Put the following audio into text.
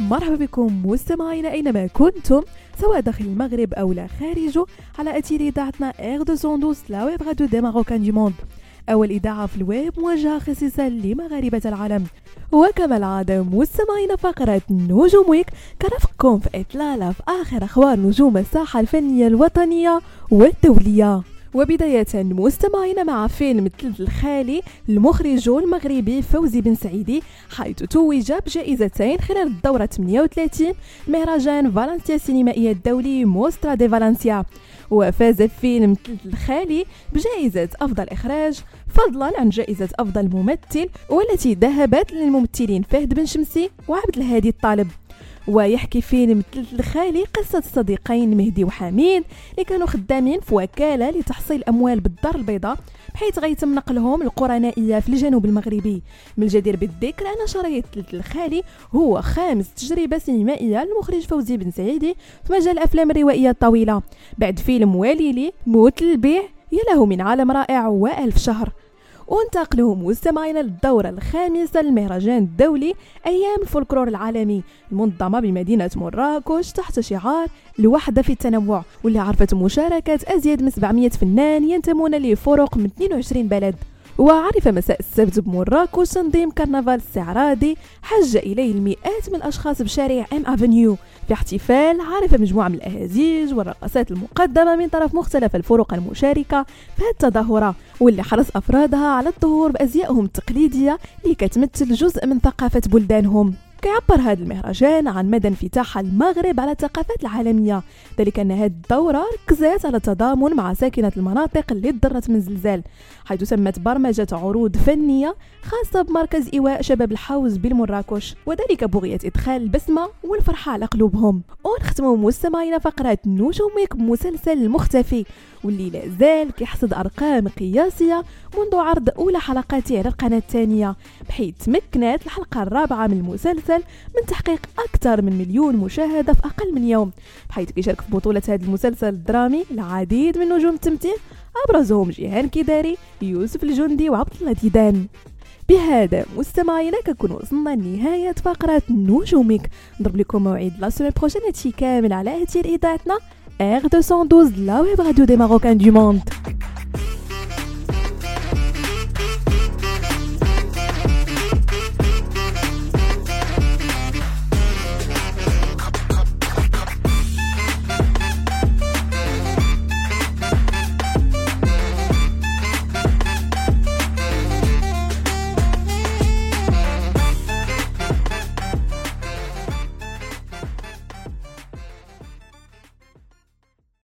مرحبا بكم مستمعينا أينما كنتم سواء داخل المغرب أو لا خارجه على اثير اذاعتنا R212 la web radio des Marocains du monde أول إذاعة في الويب موجهة خصيصا لمغاربة العالم. وكما العادة مستمعينا فقرة نجوم week كنرافقكم في إطلالة في آخر أخبار نجوم الساحة الفنية الوطنية والدولية. وبداية مستمعينا مع فيلم الثلث الخالي المخرج المغربي فوزي بن سعيدي حيث توج بجائزتين خلال الدورة 38 مهرجان فالنسيا السينمائية الدولي موسترا دي فالنسيا. وفاز فيلم الثلث الخالي بجائزة أفضل إخراج فضلا عن جائزة أفضل ممثل والتي ذهبت للممثلين فهد بن شمسي وعبد الهادي الطالب. ويحكي فيلم الثلث الخالي قصة الصديقين مهدي وحميد اللي كانوا خدامين في وكالة لتحصيل الأموال بالدار البيضاء بحيث غيتم نقلهم للقرى نائية في الجنوب المغربي. من الجدير بالذكر أن الثلث الخالي هو خامس تجربة سينمائية للمخرج فوزي بن سعيدي في مجال الأفلام الروائية الطويلة بعد فيلم واليلي موت البيع يا له من عالم رائع وألف شهر. وانتقلوا مستمعينا للدورة الخامسة للمهرجان الدولي أيام الفولكلور العالمي المنظمة بمدينة مراكش تحت شعار الوحدة في التنوع واللي عرفت مشاركة أزيد من 700 فنان ينتمون لفرق من 22 بلد. وعرف مساء السبت بمراكش تنظيم كرنفال استعراضي حج إليه المئات من الأشخاص بشارع أم أفنيو في احتفال عرف مجموعة من الأهازيج والرقصات المقدمة من طرف مختلف الفرق المشاركة في التظاهرة واللي حرص أفرادها على الظهور بأزيائهم التقليدية اللي كتمثل جزء من ثقافة بلدانهم. كيعبر هذا المهرجان عن مدى انفتاح المغرب على الثقافات العالمية. ذلك أن هذه الدورة ركزت على التضامن مع ساكنة المناطق اللي تضرت من زلزال حيث تمت برمجة عروض فنية خاصة بمركز إيواء شباب الحوز بالمراكش وذلك بغية إدخال البسمة والفرحة على قلوبهم. ونختموا مستمعينا فقرة نجومك بمسلسل المختفي واللي لا زال كيحصد أرقام قياسية منذ عرض أولى حلقاته على القناة الثانية. بحيث تمكنت الحلقة الرابعة من المسلسل من تحقيق أكثر من مليون مشاهدة في أقل من يوم. بحيث كيشارك في بطولة هذا المسلسل الدرامي العديد من نجوم التمثيل أبرزهم جيهان كيداري يوسف الجندي وعبد الله ديدان. بهذا مستمعينا كنكون وصلنا لنهاية فقرة نجوم week نضرب لكم موعد la semaine prochaine كامل على أثير إذاعتنا R212 la web radio des Marocains du monde.